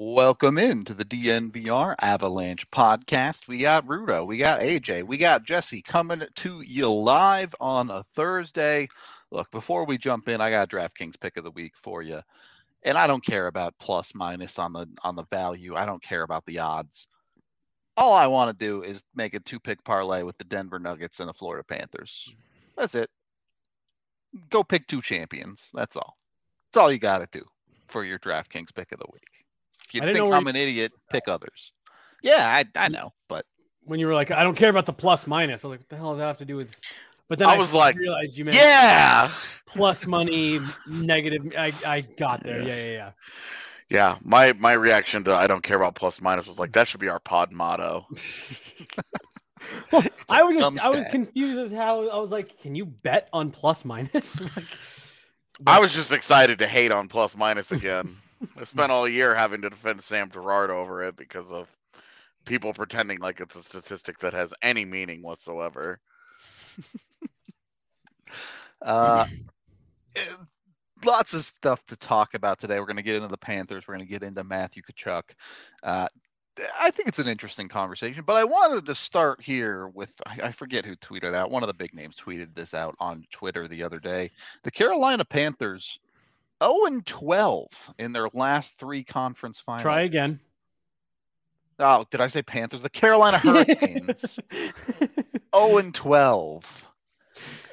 Welcome in to the DNVR Avalanche podcast. We got Rudo, we got AJ, we got Jesse coming to you live on a Thursday. Look, before we jump in, I got DraftKings pick of the week for you. And I don't care about plus minus on the on the value. I don't care about the odds. All I want to do is make a two pick parlay with the Denver Nuggets and the Florida Panthers. That's it. Go pick two champions. That's all. That's all you got to do for your DraftKings pick of the week. If you think I'm you- an idiot, pick others. Yeah, I, I know, but When you were like, I don't care about the plus minus, I was like, what the hell does that have to do with? But then I I, was like, realized you meant Yeah. plus money, negative. I, I got there. Yeah, yeah, yeah. Yeah. My my reaction to I don't care about plus minus was like that should be our pod motto. Well, I was just I was confused as how I was like, can you bet on plus minus? like, I was just excited to hate on plus minus again. I spent all year having to defend Sam Girard over it because of people pretending like it's a statistic that has any meaning whatsoever. uh, eh, lots of stuff to talk about today. We're going to get into the Panthers. We're going to get into Matthew Tkachuk. Uh, I think it's an interesting conversation, but I wanted to start here with I I forget who tweeted out. One of the big names tweeted this out on Twitter the other day. The Carolina Panthers 0 and 12 in their last three conference finals. try again. Oh, did I say Panthers? The Carolina Hurricanes 0 and 12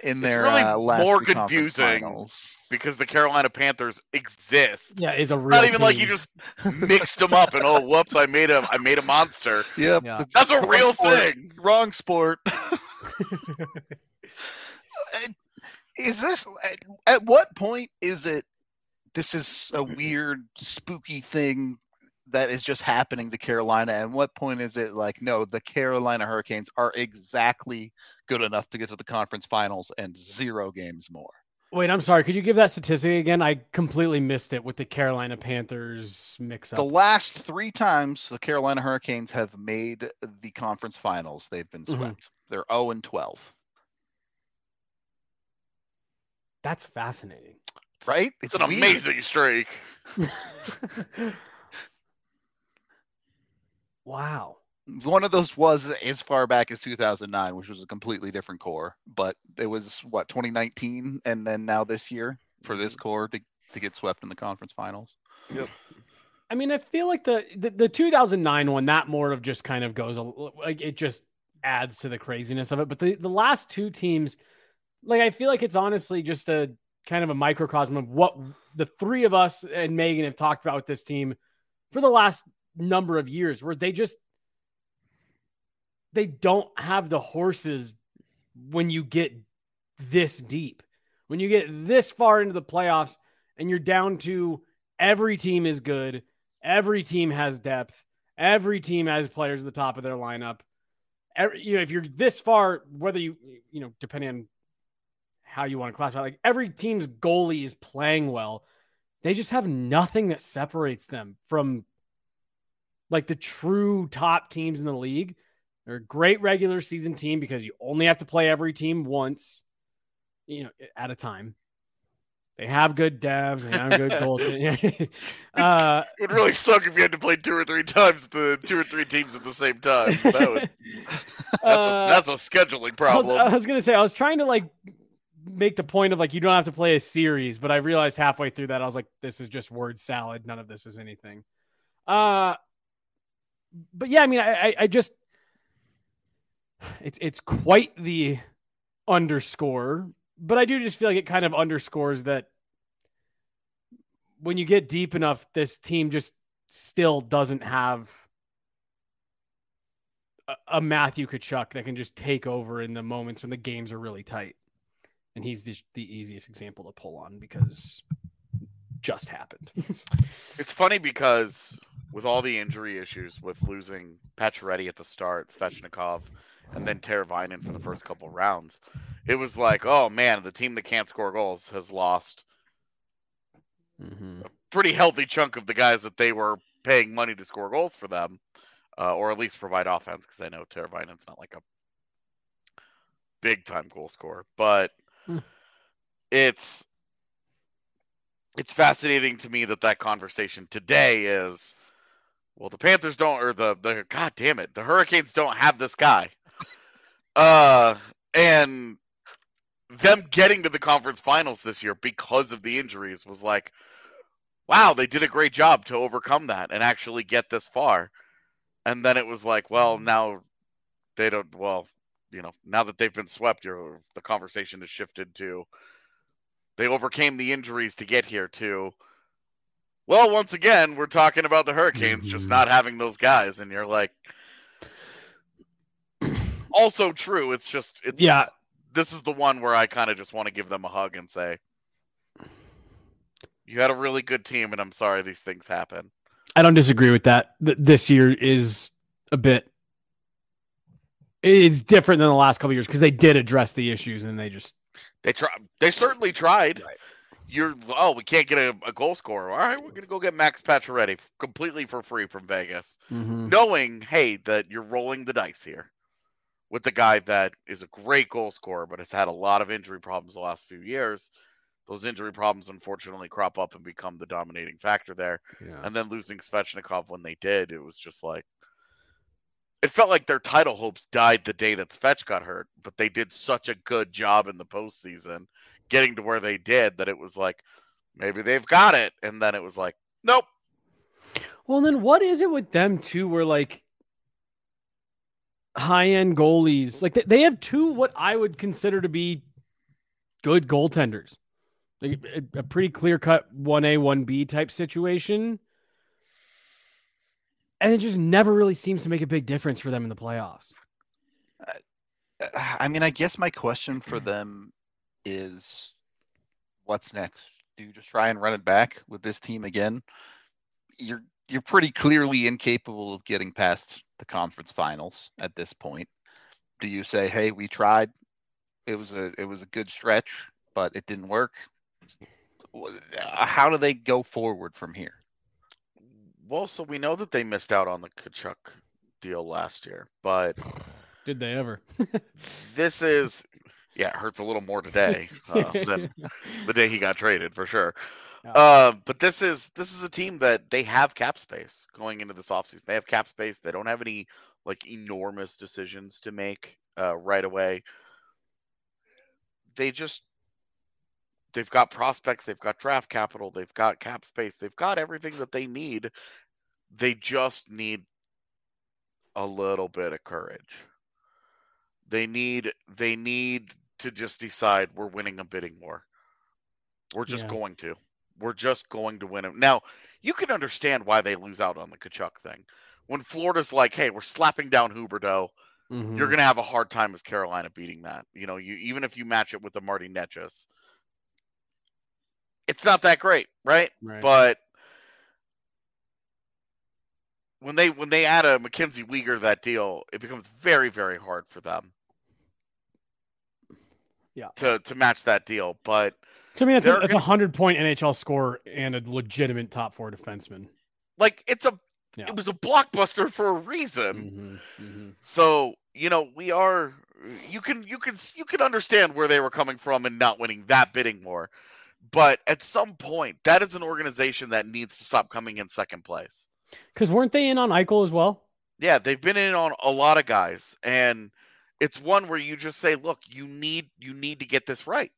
in their really uh, last more three conference confusing finals. Because the Carolina Panthers exist. yeah, is a real. Thing. Not even like you just mixed them up and oh whoops, I made a I made a monster. Yep. Yeah. That's a real sport. thing. Wrong sport. is this at, at what point is it this is a weird spooky thing that is just happening to Carolina and what point is it like no the Carolina Hurricanes are exactly good enough to get to the conference finals and zero games more. Wait, I'm sorry. Could you give that statistic again? I completely missed it with the Carolina Panthers mix up. The last 3 times the Carolina Hurricanes have made the conference finals they've been Mhm. swept. They're 0 and 12, That's fascinating. Right? It's an weird. amazing streak. wow. one of those was as far back as 2009 which was a completely different core but it was what 2019 and then now this year for this mm-hmm. core to, to get swept in the conference finals Yep. I mean, I feel like the, the the 2009 one that more of just kind of goes a l- like it just adds to the craziness of it. But the the last two teams, like I feel like it's honestly just a kind of a microcosm of what the three of us and Megan have talked about with this team for the last number of years, where they just they don't have the horses when you get this deep, when you get this far into the playoffs, and you're down to every team is good. Every team has depth. Every team has players at the top of their lineup. Every, you know, if you're this far, whether you, you know, depending on how you want to classify, like every team's goalie is playing well. They just have nothing that separates them from like the true top teams in the league. They're a great regular season team because you only have to play every team once, you know, at a time. They have good dev. They have good goaltending. uh, It would really suck if you had to play two or three times the two or three teams at the same time. That would, that's, uh, a, that's a scheduling I was, problem. I was gonna say I was trying to like make the point of like you don't have to play a series, but I realized halfway through that I was like, this is just word salad. None of this is anything. Uh, but yeah, I mean, I, I, just it's it's quite the underscore, but I do just feel like it kind of underscores that when you get deep enough, this team just still doesn't have a, a Matthew Tkachuk that can just take over in the moments when the games are really tight. And he's the, the easiest example to pull on because just happened. It's funny because with all the injury issues, with losing Pacioretty at the start, Svechnikov, and then Teravainen for the first couple rounds, it was like, oh man, the team that can't score goals has lost mm-hmm. a pretty healthy chunk of the guys that they were paying money to score goals for them, uh, or at least provide offense. Because I know Teravainen's not like a big time goal scorer, but Hmm. it's it's fascinating to me that that conversation today is Well, the Panthers don't, or the the God damn it, the Hurricanes don't have this guy. Uh, and them getting to the conference finals this year because of the injuries was like, wow, they did a great job to overcome that and actually get this far. And then it was like, well, now they don't. Well, you know, now that they've been swept, your the conversation has shifted to they overcame the injuries to get here too. well, once again, we're talking about the Hurricanes just Mhm. not having those guys, and you're like, also true. It's just, it's Yeah. This is the one where I kind of just want to give them a hug and say, you had a really good team, and I'm sorry these things happen. I don't disagree with that. Th- this year is a bit. It's different than the last couple years because they did address the issues and they just They try, they certainly tried. Right. You're, oh, we can't get a, a goal scorer. All right, we're gonna go get Max Pacioretty completely for free from Vegas. Mm-hmm. knowing, hey, that you're rolling the dice here with the guy that is a great goal scorer, but has had a lot of injury problems the last few years. Those injury problems unfortunately crop up and become the dominating factor there. yeah. And then losing Svechnikov when they did, it was just like it felt like their title hopes died the day that Svech got hurt, but they did such a good job in the postseason getting to where they did that it was like maybe they've got it. And then it was like, nope. Well, then what is it with them too? Where like high end goalies, like they, have two what I would consider to be good goaltenders, like a, a pretty clear cut one A one B type situation, and it just never really seems to make a big difference for them in the playoffs. Uh, I mean, I guess my question for them is what's next? Do you just try and run it back with this team again? You're you're pretty clearly incapable of getting past the conference finals at this point. Do you say, "Hey, we tried. It was a it was a good stretch, but it didn't work." How do they go forward from here? Well, so we know that they missed out on the Tkachuk deal last year, but Did they ever? this is yeah, it hurts a little more today uh, than the day he got traded for sure. Uh, but this is this is a team that they have cap space going into this offseason. They have cap space. They don't have any like enormous decisions to make uh, right away. They just they've got prospects, they've got draft capital, they've got cap space, they've got everything that they need. They just need a little bit of courage. They need they need to just decide we're winning a bidding war. We're just Yeah. going to. We're just going to win it. Now, you can understand why they lose out on the Tkachuk thing. When Florida's like, "Hey, we're slapping down Huberdeau," Mhm. you're going to have a hard time as Carolina beating that. You know, you even if you match it with the Marty Necas, it's not that great, right? right. But when they when they add a Mackenzie Weegar to that deal, it becomes very very hard for them. Yeah. To to match that deal, but I mean, that's a, that's gonna- hundred point NHL scorer and a legitimate top four defenseman. like it's a Yeah. it was a blockbuster for a reason. Mhm, mhm. So you know we are you can you can you can understand where they were coming from and not winning that bidding war, but at some point that is an organization that needs to stop coming in second place. Because weren't they in on Eichel as well? Yeah, they've been in on a lot of guys, and it's one where you just say, look, you need you need to get this right.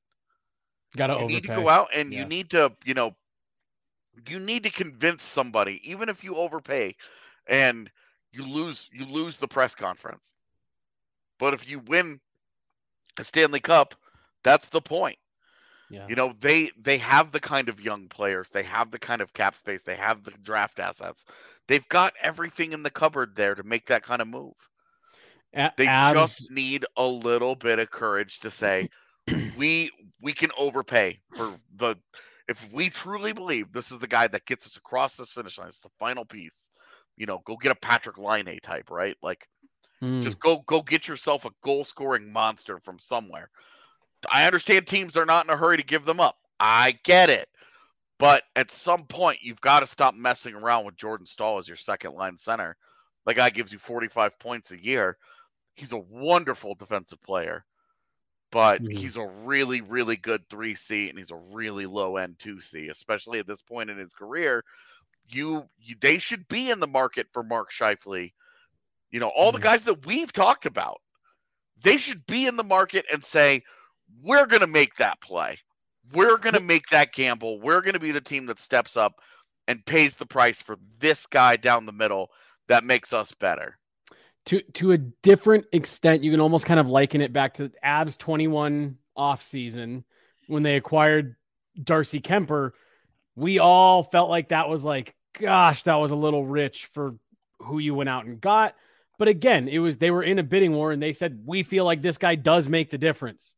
Got to need to go out and you need to you know you need to convince somebody even if you overpay and you lose you lose the press conference but if you win a stanley cup that's the point Yeah. you know they they have the kind of young players they have the kind of cap space they have the draft assets they've got everything in the cupboard there to make that kind of move A- they Avs- just need a little bit of courage to say we we can overpay for the if we truly believe this is the guy that gets us across this finish line, it's the final piece. You know, go get a Patrik Laine type, right? Like Mm. just go go get yourself a goal scoring monster from somewhere. I understand teams are not in a hurry to give them up. I get it. But at some point you've got to stop messing around with Jordan Staal as your second line center. That guy gives you 45 points a year. He's a wonderful defensive player. But Mhm. he's a really, really good 3C and he's a really low end 2C, especially at this point in his career. you, you they should be in the market for Mark Scheifele. You know, all the Mhm. guys that we've talked about, they should be in the market and say, we're going to make that play. We're going to make that gamble. We're going to be the team that steps up and pays the price for this guy down the middle that makes us better. to to a different extent, you can almost kind of liken it back to Avs 21 off season when they acquired Darcy Kuemper. We all felt like that was like, gosh, that was a little rich for who you went out and got. But again, it was they were in a bidding war and they said, we feel like this guy does make the difference.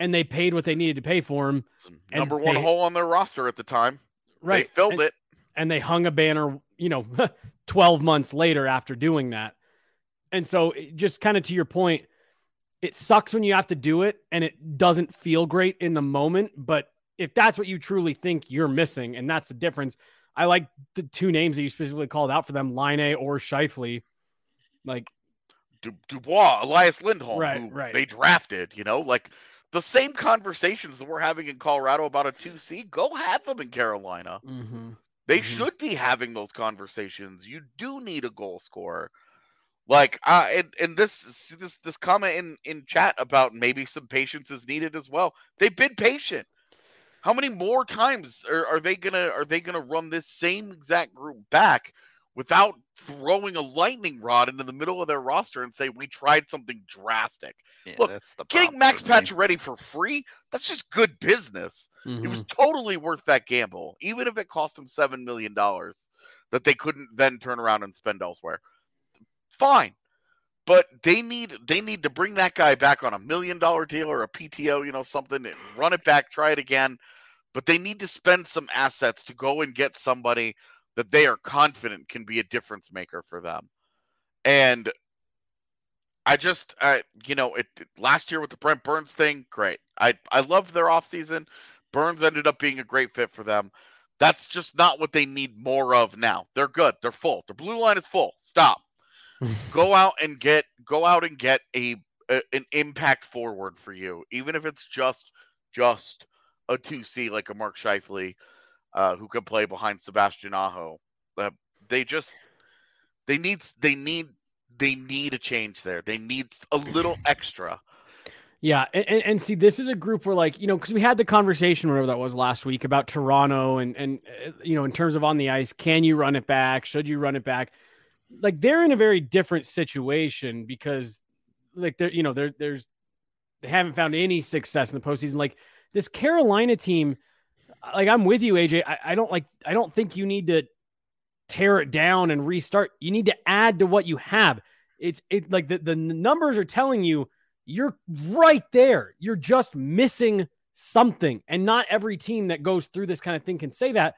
And they paid what they needed to pay for him. It's the And Number one they- hole on their roster at the time. Right. They filled and, it. and they hung a banner, you know, 12 months later after doing that. And so, just kind of to your point, it sucks when you have to do it and it doesn't feel great in the moment. But if that's what you truly think you're missing, and that's the difference, I like the two names that you specifically called out for them, Laine or Scheifele. Like, Du- Dubois, Elias Lindholm, Right, who right. they drafted, you know, like the same conversations that we're having in Colorado about a 2C, go have them in Carolina. They Mhm. should be having those conversations. You do need a goal scorer. Like uh and, and this this this comment in in chat about maybe some patience is needed as well. They've been patient. How many more times are, are they gonna are they gonna run this same exact group back without throwing a lightning rod into the middle of their roster and say we tried something drastic? Yeah, Look, that's the Getting Max Pacioretty for free, that's just good business. It was mm-hmm. totally worth that gamble, even if it cost them seven million dollars that they couldn't then turn around and spend elsewhere. Fine, but they need they need to bring that guy back on a million dollar deal or a PTO, you know, something, and run it back, try it again. But they need to spend some assets to go and get somebody that they are confident can be a difference maker for them. And I just, I, you know, it it- last year with the Brent Burns thing, great. I I loved their offseason. Burns ended up being a great fit for them. That's just not what they need more of now. They're good. They're full. The blue line is full. Stop. go out and get go out and get a, a an impact forward for you, even if it's just just a two C like a Mark Scheifele, uh, who can play behind Sebastian Aho. Uh, they just they need they need they need a change there. They need a little extra. Yeah, and, and- see, this is a group where, like, you know, because we had the conversation, whatever that was last week, about Toronto, and and uh, you know, in terms of on the ice, can you run it back? Should you run it back? Like, they're in a very different situation because, like, they're you know, they're there's they haven't found any success in the postseason. Like this Carolina team, like I'm with you, AJ. I, I don't like. I don't think you need to tear it down and restart. You need to add to what you have. It's it like the, the numbers are telling you you're right there. You're just missing something. And not every team that goes through this kind of thing can say that.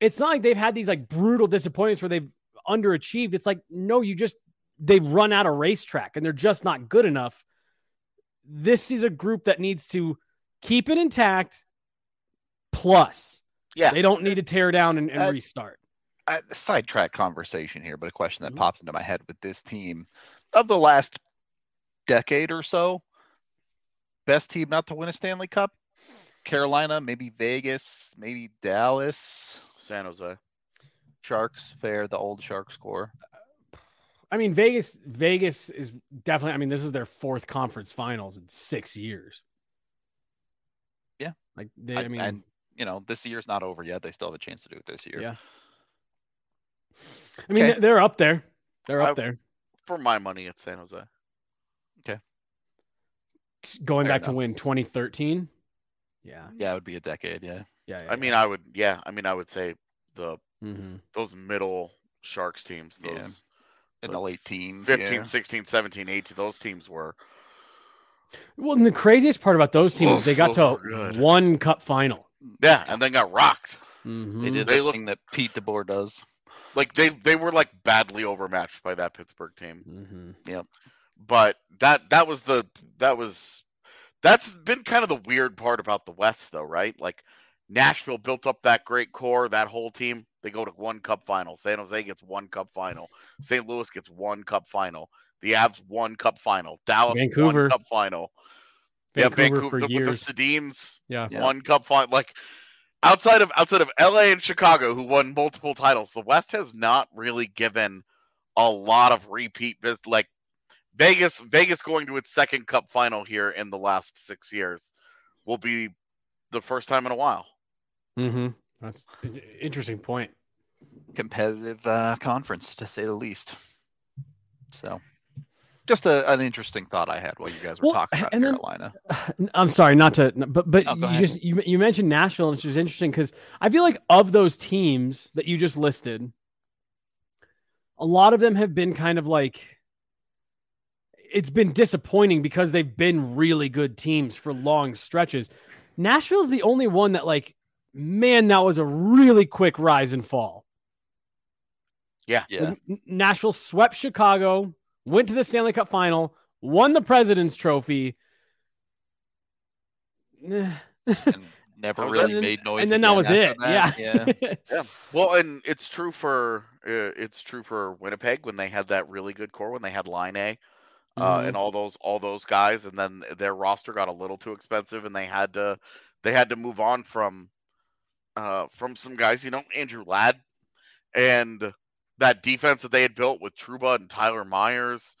It's not like they've had these like brutal disappointments where they've underachieved. It's like, no, you just they've run out of racetrack and they're just not good enough. This is a group that needs to keep it intact. Plus, Yeah. they don't need to tear down and, and Uh, restart. uh, sidetrack conversation here, but a question that Mhm. popped into my head with this team of the last decade or so, best team not to win a Stanley Cup, Carolina, maybe Vegas, maybe Dallas, San Jose. Sharks, fair, the old Sharks core. I mean, Vegas, Vegas is definitely. I mean, this is their fourth conference finals in six years. Yeah. like they. I- I, mean, and you know, this year's not over yet. They still have a chance to do it this year. Yeah. I mean, okay. they're- up there. They're I- up there. For my money, it's San Jose. Okay. Going fair back to enough. win 2013. Yeah, Yeah, it would be a decade. Yeah. yeah. I mean, I would, yeah. I mean, I would say the hmm those middle Sharks teams, Yeah. those In Like the late teens. 15, yeah. 16, 17, 18, those teams were. Well, and the craziest part about those teams is they got Oof, to good. one cup final. Yeah, and then got rocked. Mhm. They did They the look- thing that Pete DeBoer does. Like they they were like badly overmatched by that Pittsburgh team. Mhm. But that that was the that was that's been kind of the weird part about the West though, right? Like Nashville built up that great core, that whole team. They go to one cup final. San Jose gets one cup final. St. Louis gets one cup final. The Avs one cup final. Dallas Vancouver. one cup final. Vancouver yeah, Vancouver for the- years. with the Sedins Yeah. Yeah. one cup final. Like outside of outside of LA and Chicago, who won multiple titles, the West has not really given a lot of repeat business. Like Vegas, Vegas going to its second Cup final here in the last six years will be the first time in a while. Mm-hmm. That's an interesting point. Competitive uh, conference, to say the least. So, just a, an interesting thought I had while you guys were Well, talking about and then- Carolina. I'm sorry, not to, but but No, you just you, you mentioned Nashville, which is interesting because I feel like of those teams that you just listed, a lot of them have been kind of like it's been disappointing because they've been really good teams for long stretches. Nashville's the only one that like, man, that was a really quick rise and fall. yeah, yeah. Nashville swept Chicago, went to the Stanley Cup final, won the President's Trophy. And never That was really it. made noise. and then that was it. that. yeah. yeah. Yeah. Well, and it's true for uh, it's true for Winnipeg when they had that really good core when they had Laine. Uh, Mhm. and all those all those guys, and then their roster got a little too expensive, and they had to they had to move on from uh, from some guys, you know, Andrew Ladd, and that defense that they had built with Trouba and Tyler Myers,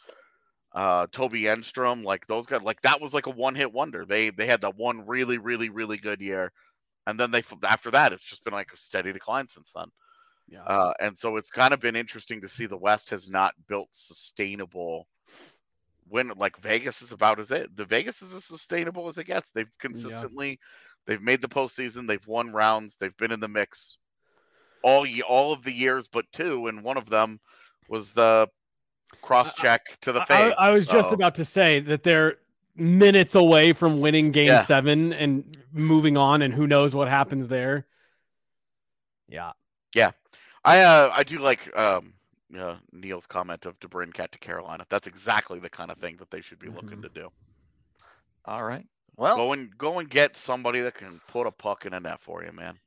uh, Toby Enstrom, like those guys, like that was like a one hit wonder. They they had that one really really really good year, and then they after that it's just been like a steady decline since then. yeah. Uh, and so it's kind of been interesting to see the West has not built sustainable. When like Vegas is about as it, the Vegas is as sustainable as it gets. They've consistently, they've made the postseason. They've won rounds. They've been in the mix all all of the years, but two, and one of them was the cross check to the face. I, I was just about to say that they're minutes away from winning game Yeah. seven and moving on, and who knows what happens there. Yeah. Yeah, I uh, I do like um uh, Neil's comment of DeBrincat to Carolina. That's exactly the kind of thing that they should be looking Mhm. to do. All right. Well, Go and go and get somebody that can put a puck in a net for you, man.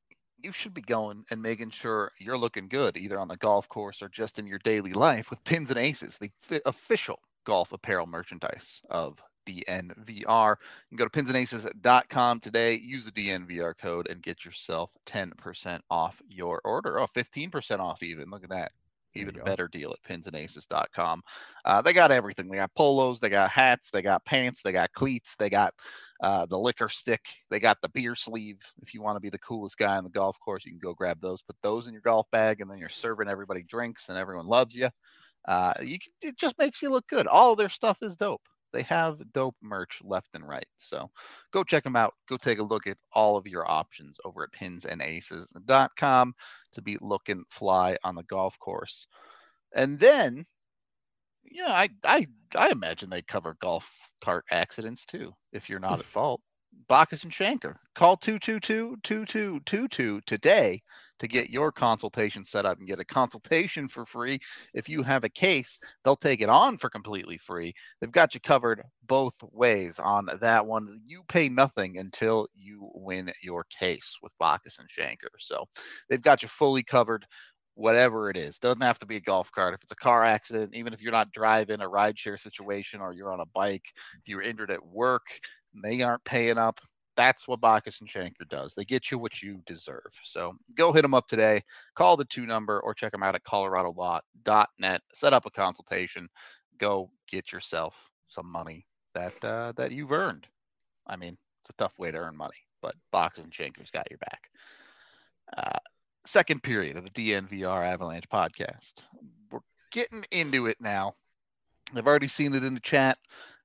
You should be going and making sure you're looking good, either on the golf course or just in your daily life, with Pins and Aces, the fi- official golf apparel merchandise of DNVR. You can go to pinsandaces.com today, use the DNVR code, and get yourself 10% off your order. Oh, 15% off, even. Look at that. Even better deal at pinsandaces.com. Uh, they got everything. They got polos, they got hats, they got pants, they got cleats, they got uh, the liquor stick. They got the beer sleeve. If you want to be the coolest guy on the golf course, you can go grab those. Put those in your golf bag, and then you're serving everybody drinks, and everyone loves you. Uh, you can, it just makes you look good. All their stuff is dope. They have dope merch left and right. So go check them out. Go take a look at all of your options over at pinsandaces.com to be looking fly on the golf course. And then, yeah, I I I imagine they cover golf cart accidents too, if you're not at fault. Bachus and Schanker. Call 222-2222 today to get your consultation set up and get a consultation for free. If you have a case, they'll take it on for completely free. They've got you covered both ways on that one. You pay nothing until you win your case with Bachus and Schanker. So they've got you fully covered whatever it is. Doesn't have to be a golf cart. If it's a car accident, even if you're not driving a rideshare situation or you're on a bike, if you're injured at work, they aren't paying up. That's what Bachus and Schanker does. They get you what you deserve. So go hit them up today. Call the two number or check them out at coloradolaw.net. Set up a consultation. Go get yourself some money that uh, that you've earned. I mean, it's a tough way to earn money, but Bachus and Schanker's got your back. Uh, second period of the DNVR Avalanche podcast. We're getting into it now. I've already seen it in the chat.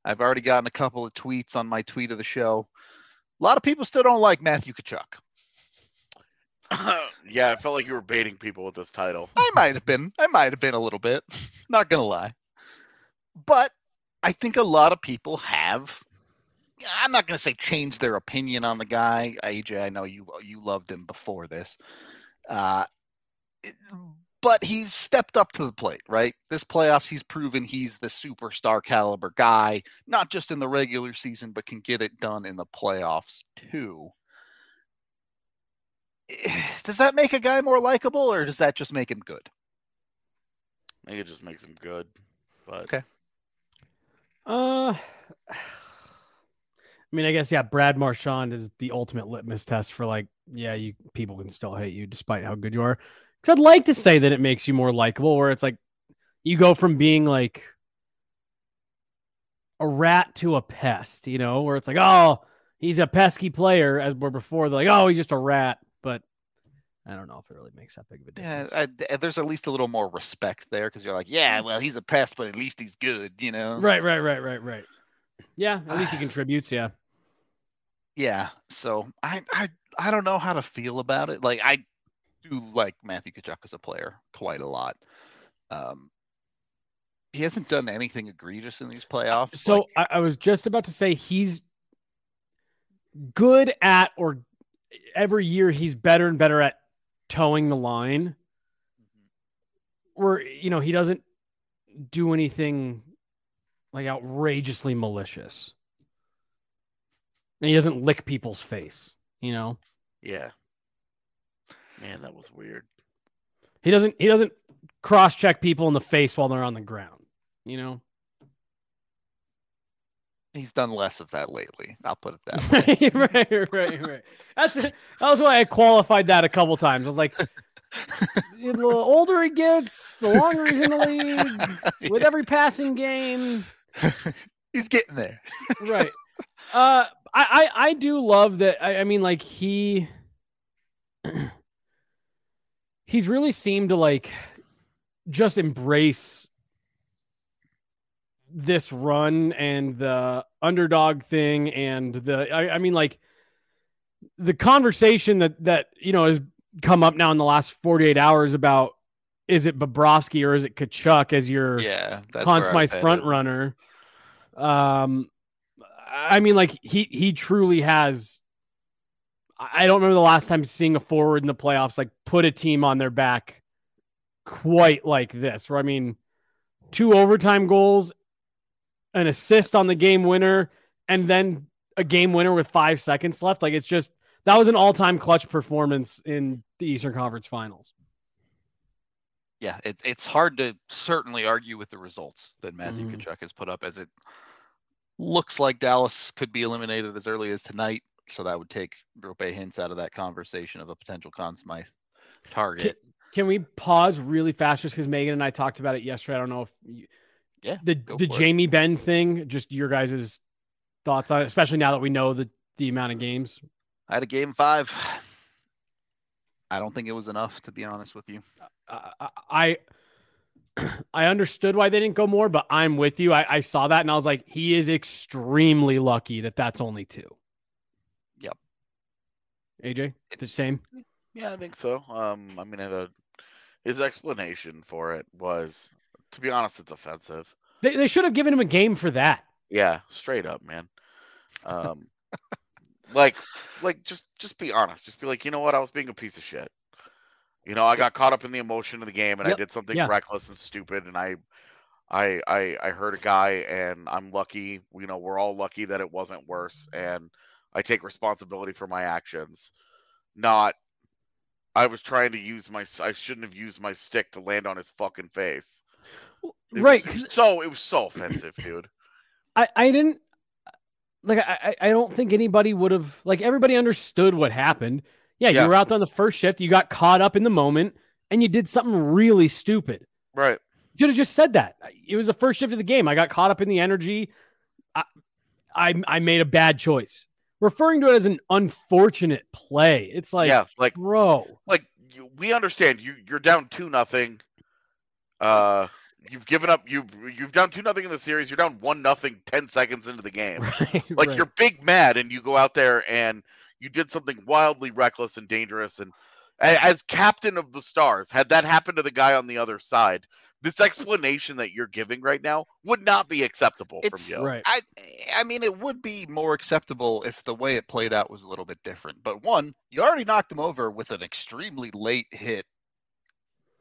I've already gotten a couple of tweets on my tweet of the show. A lot of people still don't like Matthew Tkachuk. yeah, I felt like you were baiting people with this title. I might have been. I might have been a little bit. Not gonna lie. But I think a lot of people have. I'm not gonna say change their opinion on the guy. AJ, I know you you loved him before this. Uh, but he's stepped up to the plate, right? This playoffs, he's proven he's the superstar caliber guy, not just in the regular season, but can get it done in the playoffs too. Does that make a guy more likable, or does that just make him good? I think it just makes him good. But Okay. Uh, I mean, I guess yeah. Brad Marchand is the ultimate litmus test for like yeah, you people can still hate you despite how good you are. Because I'd like to say that it makes you more likable, where it's like you go from being like a rat to a pest, you know, where it's like, oh, he's a pesky player, as where before they're like, oh, he's just a rat. But I don't know if it really makes that big of a Yeah, difference. I, there's at least a little more respect there because you're like, yeah, mm. well, he's a pest, but at least he's good, you know? right, right, right, right, right. Yeah, at least he contributes. Yeah. Yeah. So I, I, I don't know how to feel about it. Like I do like Matthew Tkachuk as a player quite a lot. Um, he hasn't done anything egregious in these playoffs. So like- I, I was just about to say he's good at, or every year he's better and better at towing the line. Where you know he doesn't do anything like outrageously malicious, and he doesn't lick people's face. You know Yeah. Man, that was weird. he doesn't he doesn't cross check people in the face while they're on the ground. You know. he's done less of that lately. I'll put it that way. right, right, right, right. That's it. That was why I qualified that a couple times. I was like, the older he gets, the longer he's in the league. With every passing game, he's getting there. right? Uh, I, I, I do love that. I, I mean, like he, he's really seemed to like just embrace this run and the underdog thing and the I, I mean like the conversation that that you know has come up now in the last 48 hours about is it Bobrovsky or is it Tkachuk as your Yeah, Conn where I was Smythe front runner. Um, I mean, like he he truly has. I don't remember the last time seeing a forward in the playoffs like put a team on their back quite like this. Where I mean, two overtime goals, an assist on the game winner, and then a game winner with five seconds left. Like it's just that was an all time clutch performance in the Eastern Conference Finals. yeah, it, it's hard to certainly argue with the results that Matthew Mhm. Tkachuk has put up, as it looks like Dallas could be eliminated as early as tonight. So that would take Roope Hintz out of that conversation of a potential Conn Smythe target. Can we pause really fast just because Megan and I talked about it yesterday? I don't know if you, Yeah, the the for it. Jamie Benn thing, just your guys' thoughts on it, especially now that we know the the amount of games. I had a game five. I don't think it was enough, to be honest with you. Uh, I I understood why they didn't go more, but I'm with you. I, I saw that and I was like, he is extremely lucky that that's only two. Yep. AJ, the same. Yeah, I think so. Um, I mean, the, his explanation for it was, to be honest, it's offensive. They they should have given him a game for that. Yeah, straight up, man. Um, like, like just just be honest. Just be like, you know what? I was being a piece of shit. You know, I got caught up in the emotion of the game, and I did something yeah. reckless and stupid, and I, I, I, I hurt a guy, and I'm lucky. You know, we're all lucky that it wasn't worse, and I take responsibility for my actions. Not, I was trying to use my. I shouldn't have used my stick to land on his fucking face. It right. was so it was so offensive, dude. I, I didn't like I, I I don't think anybody would have like everybody understood what happened. Yeah, Yeah. you were out there on the first shift, you got caught up in the moment, and you did something really stupid. Right. You Should have just said that. It was the first shift of the game. I got caught up in the energy. I, I I made a bad choice. Referring to it as an unfortunate play. It's like, yeah, like bro. like we understand you you're down two nothing. Uh, you've given up. You've you've down two nothing in the series. You're down one nothing ten seconds into the game. Right, Like right. you're big mad, and you go out there and you did something wildly reckless and dangerous. And as captain of the Stars, had that happened to the guy on the other side, this explanation that you're giving right now would not be acceptable It's- from you. right. I I mean, it would be more acceptable if the way it played out was a little bit different. But one, you already knocked him over with an extremely late hit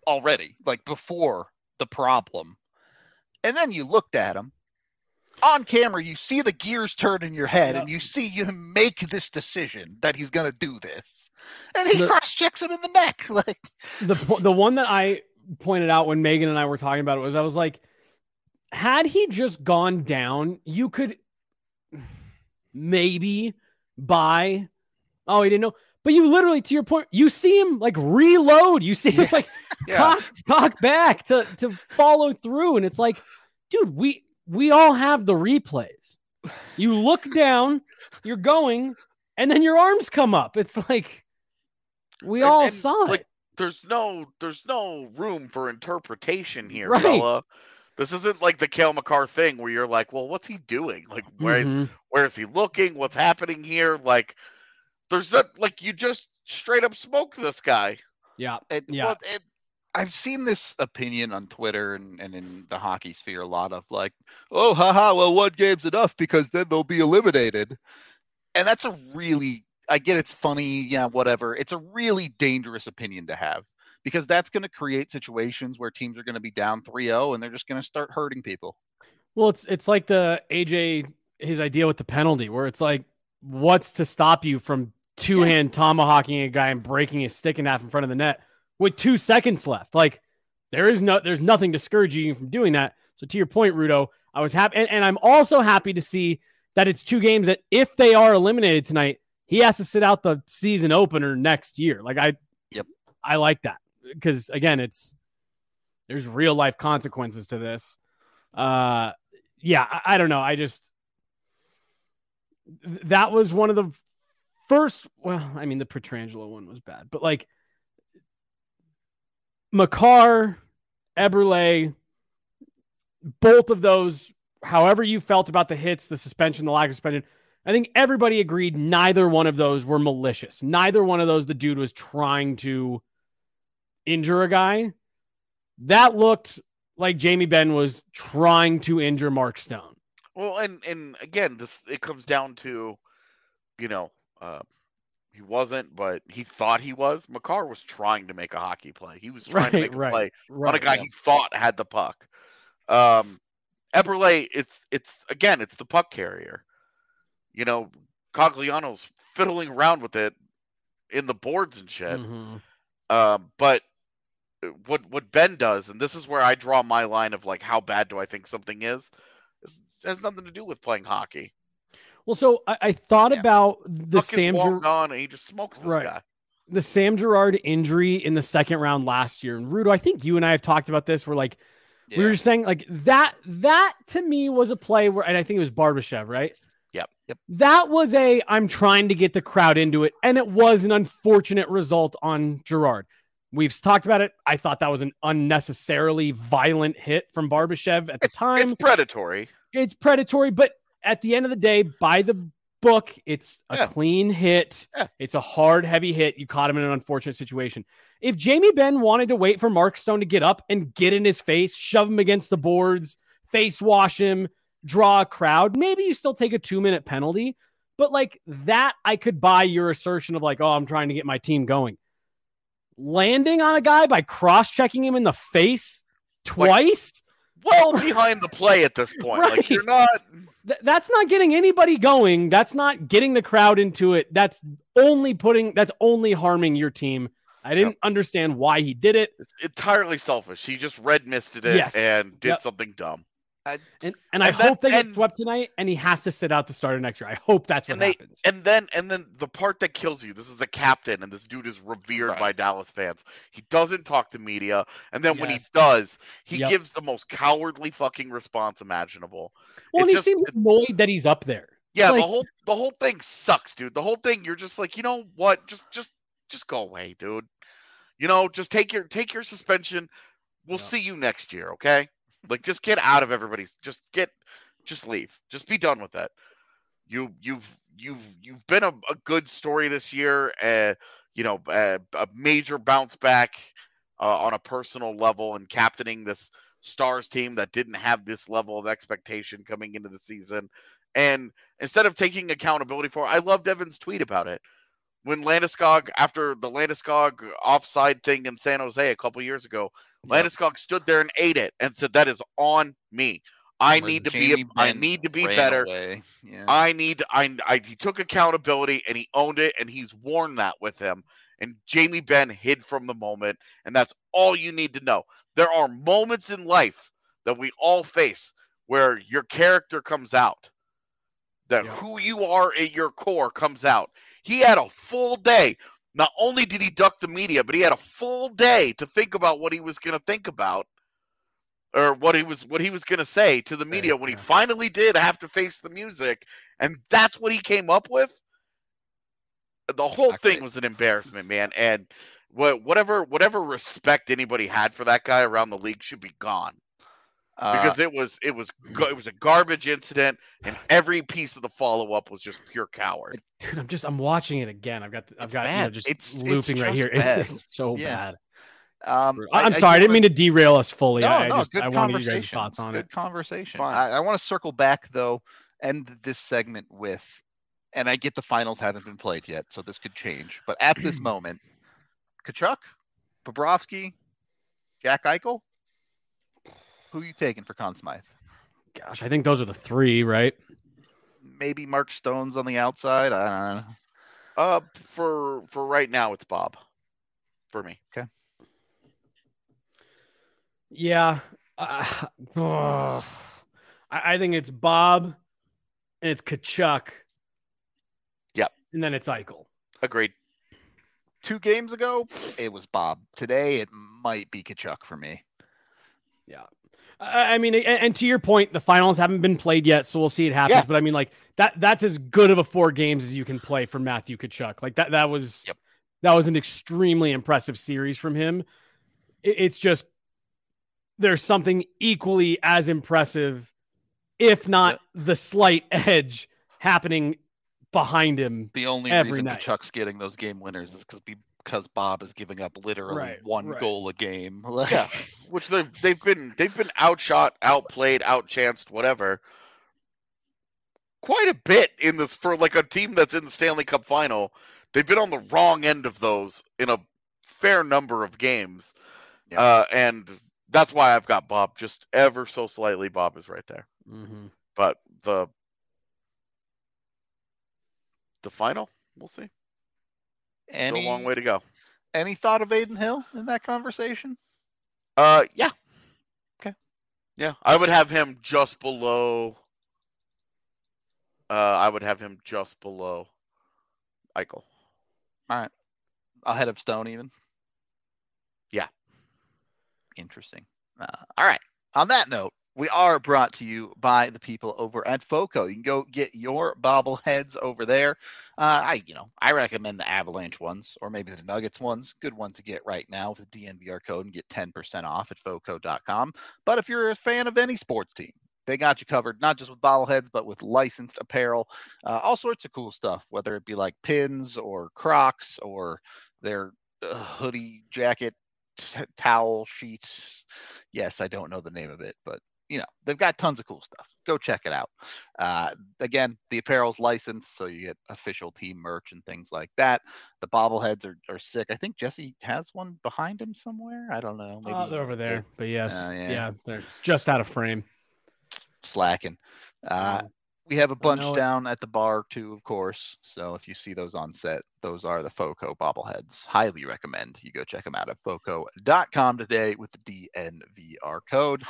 already, like before the problem. And then you looked at him on camera, you see the gears turn in your head, and you see him make this decision that he's going to do this. And he The- cross checks him in the neck. Like, the the one that I pointed out when Megan and I were talking about it was I was like, had he just gone down, you could maybe buy. Oh, he didn't know, But you literally, to your point, you see him like reload. You see him like Yeah. cock, cock back to to follow through, and it's like, dude, we we all have the replays. You look down, you're going, and then your arms come up. It's like we And- all and, saw like, it. There's no there's no room for interpretation here, Right. fella. This isn't like the Cale Makar thing where you're like, well, what's he doing? Like, where is Mhm. where is he looking? What's happening here? Like, there's not like you just straight up smoke this guy. Yeah, It, Yeah. Well, it, I've seen this opinion on Twitter and, and in the hockey sphere a lot of like, oh, haha, well, one game's enough because then they'll be eliminated. And that's a really, I get it's funny, yeah, whatever. It's a really dangerous opinion to have because that's going to create situations where teams are going to be down 3 0 and they're just going to start hurting people. Well, it's it's like the AJ his idea with the penalty, where it's like, what's to stop you from two hand tomahawking a guy and breaking his stick in half in front of the net with two seconds left? Like, there is no there's nothing discouraging you from doing that. So to your point, Rudo, I was happy, and, and I'm also happy to see that it's two games that if they are eliminated tonight, he has to sit out the season opener next year. Like I, Yep. I like that because again, it's there's real life consequences to this. Uh, yeah, I, I don't know. I just that was one of the first. Well, I mean, the Pietrangelo one was bad, but like Makar, Eberle, both of those. However, you felt about the hits, the suspension, the lack of suspension, I think everybody agreed neither one of those were malicious. Neither one of those the dude was trying to injure a guy. That looked like Jamie Benn was trying to injure Mark Stone. Well, and and again, this it comes down to, you know, uh, he wasn't, but he thought he was. Makar was trying to make a hockey play. He was trying to Right, make a play right. on a guy he thought had the puck. Um, Eberle, it's it's again, it's the puck carrier. You know, Cogliano's fiddling around with it in the boards and shit. Mhm. Um, but what what Benn does, and this is where I draw my line of like how bad do I think something is, is has nothing to do with playing hockey. Well, so I, I thought Yeah. about the Puck Sam is Ger- long and he just smokes this Right. guy. the Sam Girard injury in the second round last year. And Rudo, I think you and I have talked about this. We're like, we were just saying like that. That to me was a play where, and I think it was Barbashev, right? Yep. Yep. That was a I'm trying to get the crowd into it, and it was an unfortunate result on Girard. We've talked about it. I thought that was an unnecessarily violent hit from Barbashev at the time It's predatory. it's predatory, but at the end of the day, by the book, it's a Yeah. clean hit. Yeah. It's a hard, heavy hit. You caught him in an unfortunate situation. If Jamie Benn wanted to wait for Mark Stone to get up and get in his face, shove him against the boards, face wash him, draw a crowd, maybe you still take a two minute penalty. But like that, I could buy your assertion of like, oh, I'm trying to get my team going. Landing on a guy by cross checking him in the face twice. Well behind the play at this point. Like you're not Th- that's not getting anybody going. That's not getting the crowd into it. That's only putting. That's only harming your team. I didn't understand why he did it, it's entirely selfish. He just red misted it Yes. and did Yep. something dumb. And and I And then- hope they get and- swept tonight. And he has to sit out the start of next year. I hope that's what And they- happens. And then and then the part that kills you, this is the captain, and this dude is revered Right. by Dallas fans. He doesn't talk to media, and then when he does, he Yep. gives the most cowardly fucking response imaginable. well, and it he just- seems annoyed that he's up there. Yeah, like- the whole the whole thing sucks, dude. The whole thing, you're just like, you know what? Just just just go away, dude. You know, just take your take your suspension. We'll Yeah. see you next year, okay? Like just get out of everybody's just get just leave. Just be done with that. You you've you've you've been a, a good story this year, uh, you know, uh, a major bounce back uh, on a personal level and captaining this Stars team that didn't have this level of expectation coming into the season. And instead of taking accountability for I loved Evan's tweet about it. When Landeskog, after the Landeskog offside thing in San Jose a couple years ago, Yep. Landeskog stood there and ate it and said, "That is on me. I need to be. I need to be better. Yeah. I need. I, I. He took accountability and he owned it, and he's worn that with him. And Jamie Benn hid from the moment, and that's all you need to know. There are moments in life that we all face where your character comes out, that Yeah. who you are at your core comes out. He had a full day. Not only did he duck the media, but he had a full day to think about what he was going to think about or what he was what he was going to say to the media when he finally did have to face the music and that's what he came up with? The whole thing was an embarrassment man and whatever whatever respect anybody had for that guy around the league should be gone because it was it was go- it was a garbage incident and every piece of the follow up was just pure coward Dude, I'm just I'm watching it again. I've got I've It's got you know, just It's- it's looping right just here. bad. It's, it's so Yeah. bad. um, I, am I sorry, I do didn't mean to derail us fully. No, I, I just good I wanted you guys' conversation. thoughts on good it. conversation. Fine. I, I want to circle back though, end this segment with, and I get the finals haven't been played yet, so this could change. But at this moment, Tkachuk, Bobrovsky, Jack Eichel, who are you taking for Conn Smythe? Gosh, I think those are the three, right? Maybe Mark Stone's on the outside. I don't know. uh for for right now it's bob for me okay. Yeah. Uh, ugh. I, I think it's Bob and it's Tkachuk. Yep. And then it's Eichel. agreed Two games ago, it was Bob. Today, it might be Tkachuk for me. I I mean, and, to your point, the finals haven't been played yet, so we'll see it happens. Yeah. But I mean, like that—that's as good of a four games as you can play for Matthew Tkachuk. Like that—that was Yep. that was an extremely impressive series from him. It's just there's something equally as impressive, if not the slight edge, happening behind him. The only reason night. Tkachuk's getting those game winners is because because Bob is giving up literally Right, one right. goal a game. Yeah. which they've they've been they've been outshot, outplayed, outchanced, whatever. Quite a bit in this for like a team that's in the Stanley Cup final. They've been on the wrong end of those in a fair number of games, Yeah. uh, and that's why I've got Bob just ever so slightly. Bob is right there, but the the final, we'll see. Any a long way to go. any thought of Adin Hill in that conversation? Uh, yeah. Okay. Yeah, I would have him just below. Uh, I would have him just below Eichel. All right. Ahead of Stone, even. Yeah. Interesting. Uh, all right. On that note, we are brought to you by the people over at FOCO. You can go get your bobbleheads over there. Uh, I, you know, I recommend the Avalanche ones or maybe the Nuggets ones. Good ones to get right now with the DNVR code and get 10% off at FOCO.com. But if you're a fan of any sports team, they got you covered, not just with bobbleheads, but with licensed apparel, uh, all sorts of cool stuff, whether it be like pins or Crocs or their uh, hoodie, jacket, towel, sheet. Yes, I don't know the name of it, but you know they've got tons of cool stuff. Go check it out. Uh, again, the apparel's licensed, so you get official team merch and things like that. The bobbleheads are, are sick. I think Jesse has one behind him somewhere. I don't know. Maybe Uh, they're over there, but yes, Oh, yeah. yeah. they're just out of frame. slacking. Uh, Uh, we have a bunch know it. down at the bar too, of course. So if you see those on set, those are the FOCO bobbleheads. Highly recommend you go check them out at FOCO.com today with the DNVR code.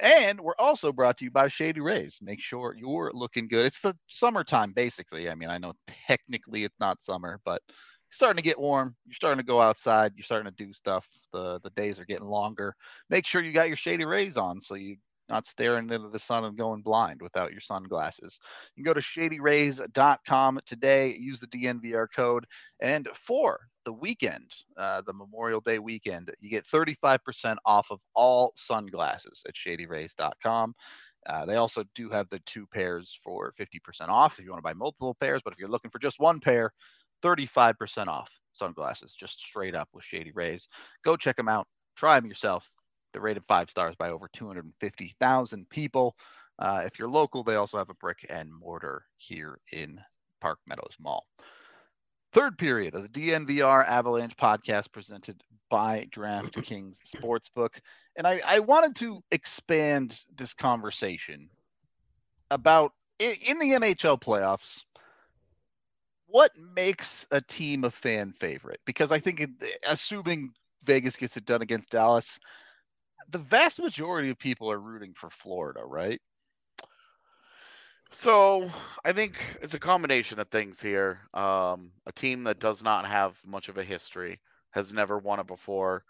And we're also brought to you by Shady Rays. Make sure you're looking good. It's the summertime, basically. I mean, I know technically it's not summer, but it's starting to get warm. You're starting to go outside. You're starting to do stuff. The the days are getting longer. Make sure you got your Shady Rays on so you not staring into the sun and going blind without your sunglasses. You can go to shadyrays.com today, use the DNVR code, and for the weekend, uh, the Memorial Day weekend, you get 35% off of all sunglasses at shadyrays.com. Uh, they also do have the two pairs for 50% off if you want to buy multiple pairs, but if you're looking for just one pair, 35% off sunglasses, just straight up with Shady Rays. Go check them out, try them yourself. They're rated five stars by over 250,000 people. Uh, if you're local, they also have a brick and mortar here in Park Meadows Mall. Third period of the DNVR Avalanche podcast presented by DraftKings Sportsbook. And I, I wanted to expand this conversation about in the NHL playoffs, what makes a team a fan favorite? Because I think, assuming Vegas gets it done against Dallas, the vast majority of people are rooting for Florida, right? So I think it's a combination of things here. Um, a team that does not have much of a history, has never won it before,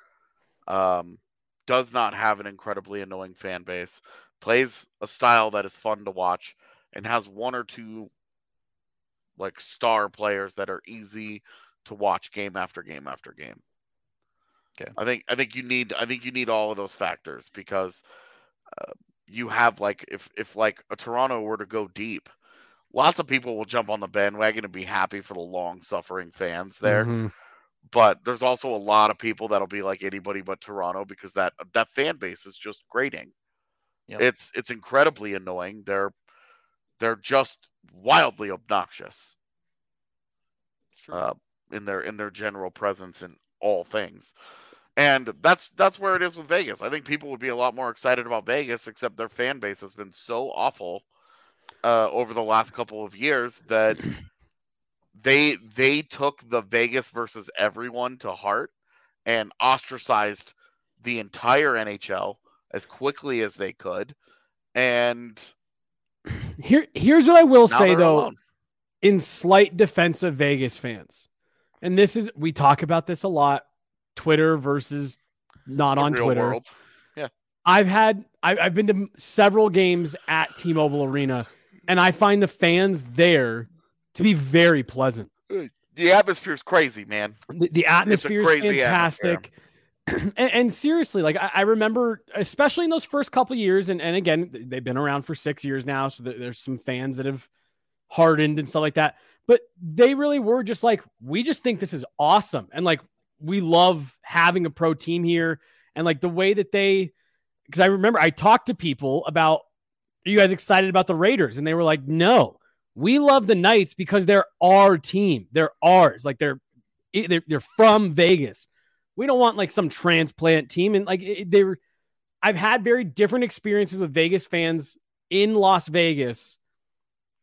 um, does not have an incredibly annoying fan base, plays a style that is fun to watch, and has one or two like star players that are easy to watch game after game after game. Okay. I think I think you need I think you need all of those factors because uh, you have like if if like a Toronto were to go deep, lots of people will jump on the bandwagon and be happy for the long suffering fans there. Mhm. But there's also a lot of people that'll be like anybody but Toronto because that that fan base is just grating. Yep. It's it's incredibly annoying. They're they're just wildly obnoxious uh, in their in their general presence in all things. And that's that's where it is with Vegas. I think people would be a lot more excited about Vegas, except their fan base has been so awful uh, over the last couple of years that they they took the Vegas versus everyone to heart and ostracized the entire NHL as quickly as they could. And Here, here's what I will say though, alone. in slight defense of Vegas fans, and this is we talk about this a lot, Twitter versus not The on Twitter. world. I've had I've, I've been to several games at T-Mobile Arena, and I find the fans there to be very pleasant. The atmosphere is crazy, man. The, the atmosphere is fantastic. and, and seriously, like I, I remember, especially in those first couple years, and, and again, they've been around for six years now, so there- there's some fans that have hardened and stuff like that. But they really were just like, we just think this is awesome, and like we love having a pro team here, and like the way that they, because I remember I talked to people about, are you guys excited about the Raiders? And they were like, no, we love the Knights because they're our team, they're ours, like they're they're, they're from Vegas. We don't want like some transplant team. And like they were, I've had very different experiences with Vegas fans in Las Vegas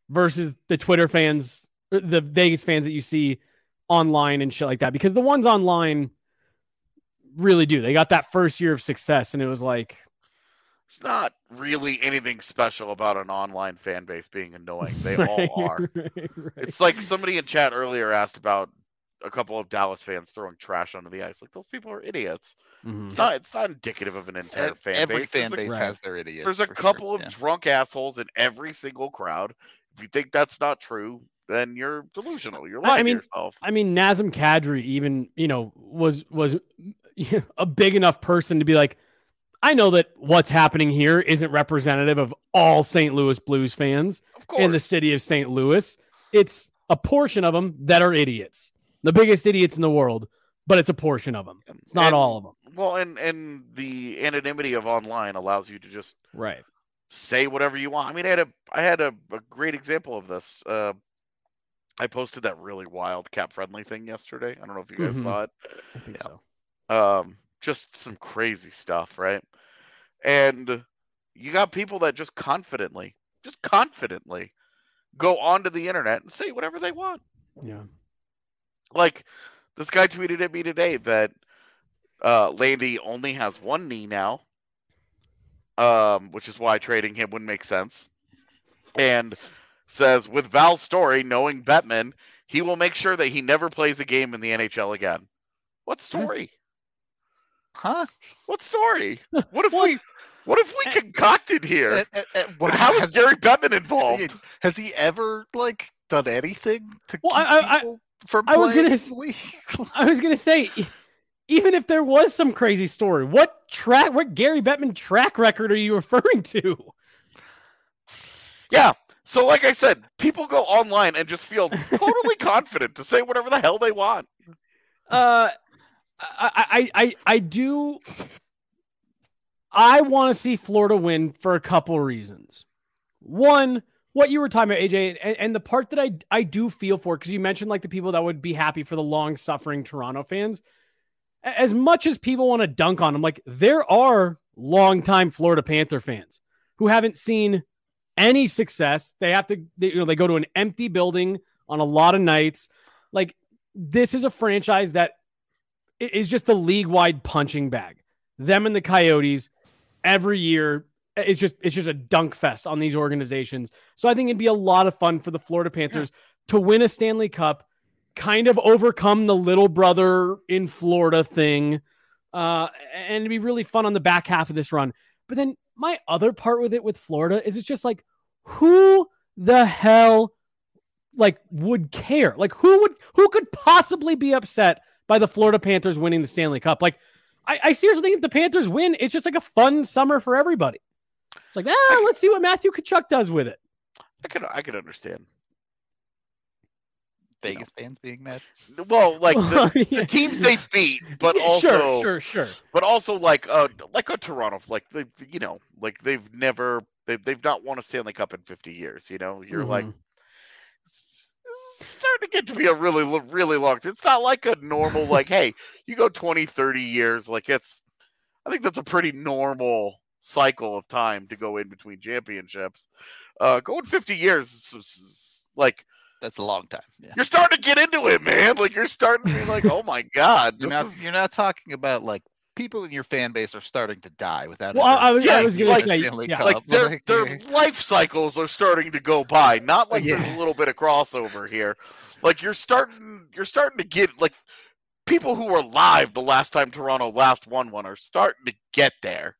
versus the Twitter fans, the Vegas fans that you see online and shit like that. Because the ones online really do. They got that first year of success, and it was like, It's not really anything special about an online fan base being annoying. They all are. Right, right. It's like somebody in chat earlier asked about a couple of Dallas fans throwing trash onto the ice. Like those people are idiots. Mhm. It's not. It's not indicative of an entire Ev- fan Every base. fan There's a- base Right. has their idiots. There's a for sure, couple of yeah. drunk assholes in every single crowd. If you think that's not true, then you're delusional. You're I- I lying mean, to yourself. I mean, Nazem Kadri even, you know, was was a big enough person to be like, I know that what's happening here isn't representative of all St. Louis Blues fans in the city of St. Louis. It's a portion of them that are idiots, the biggest idiots in the world, but it's a portion of them. It's not And- all of them. Well, and and the anonymity of online allows you to just Right. say whatever you want. I mean, I had a I had a, a great example of this. Uh, I posted that really wild cap friendly thing yesterday. I don't know if you guys Mhm. saw it. I think Yeah. so. Um, just some crazy stuff, right? And you got people that just confidently, just confidently go onto the internet and say whatever they want. Yeah. Like this guy tweeted at me today that uh, Landy only has one knee now, um, which is why trading him wouldn't make sense. And says with Val's story, knowing Bettman, he will make sure that he never plays a game in the NHL again. What story? Huh? What story? What if What? we? What if we concocted here? Uh, uh, what How is has, Gary Bettman involved? has he ever like done anything to Well, keep I- I- I- people from I was playing gonna in s- the league? I was gonna say, even if there was some crazy story, what track, what Gary Bettman track record are you referring to? Yeah. So, like I said, people go online and just feel totally confident to say whatever the hell they want. Uh, I, I, I, I do. I want to see Florida win for a couple reasons. One, what you were talking about, AJ, and, and the part that I, I do feel for, because you mentioned like the people that would be happy for the long suffering Toronto fans. As much as people want to dunk on them, like there are longtime Florida Panther fans who haven't seen any success. They have to, they, you know, they go to an empty building on a lot of nights. Like this is a franchise that is just the league wide punching bag. Them and the Coyotes every year it's just it's just a dunk fest on these organizations. So I think it'd be a lot of fun for the Florida Panthers to win a Stanley Cup, kind of overcome the little brother in Florida thing, uh, and it'd be really fun on the back half of this run. But then my other part with it with Florida is it's just like who the hell like would care? Like who would who could possibly be upset by the Florida Panthers winning the Stanley Cup? Like I, I seriously think if the Panthers win, it's just like a fun summer for everybody. It's like, ah, let's see what Matthew Tkachuk does with it. I could I could understand. Vegas fans being mad. Well, like the, Yeah. the teams they beat, but Yeah, also sure, sure, sure. but also like uh like a Toronto, like they you know like they've never they've they've not won a Stanley Cup in fifty years. You know, you're like Mhm. it's starting to get to be a really really long. It's not like a normal like hey you go 20, 30 years like it's. I think that's a pretty normal cycle of time to go in between championships. Uh, going fifty years is, is- is, like That's a long time. Yeah. you're starting to get into it, man. Like you're starting to be like, oh my god, You're not is- you're not talking about like people in your fan base are starting to die without. Well, I, I was, Yeah, I was gonna like say, Stanley yeah, Cup. like their their life cycles are starting to go by. Not like there's a little bit of crossover here. Like you're starting you're starting to get like people who were live the last time Toronto last won one are starting to get there.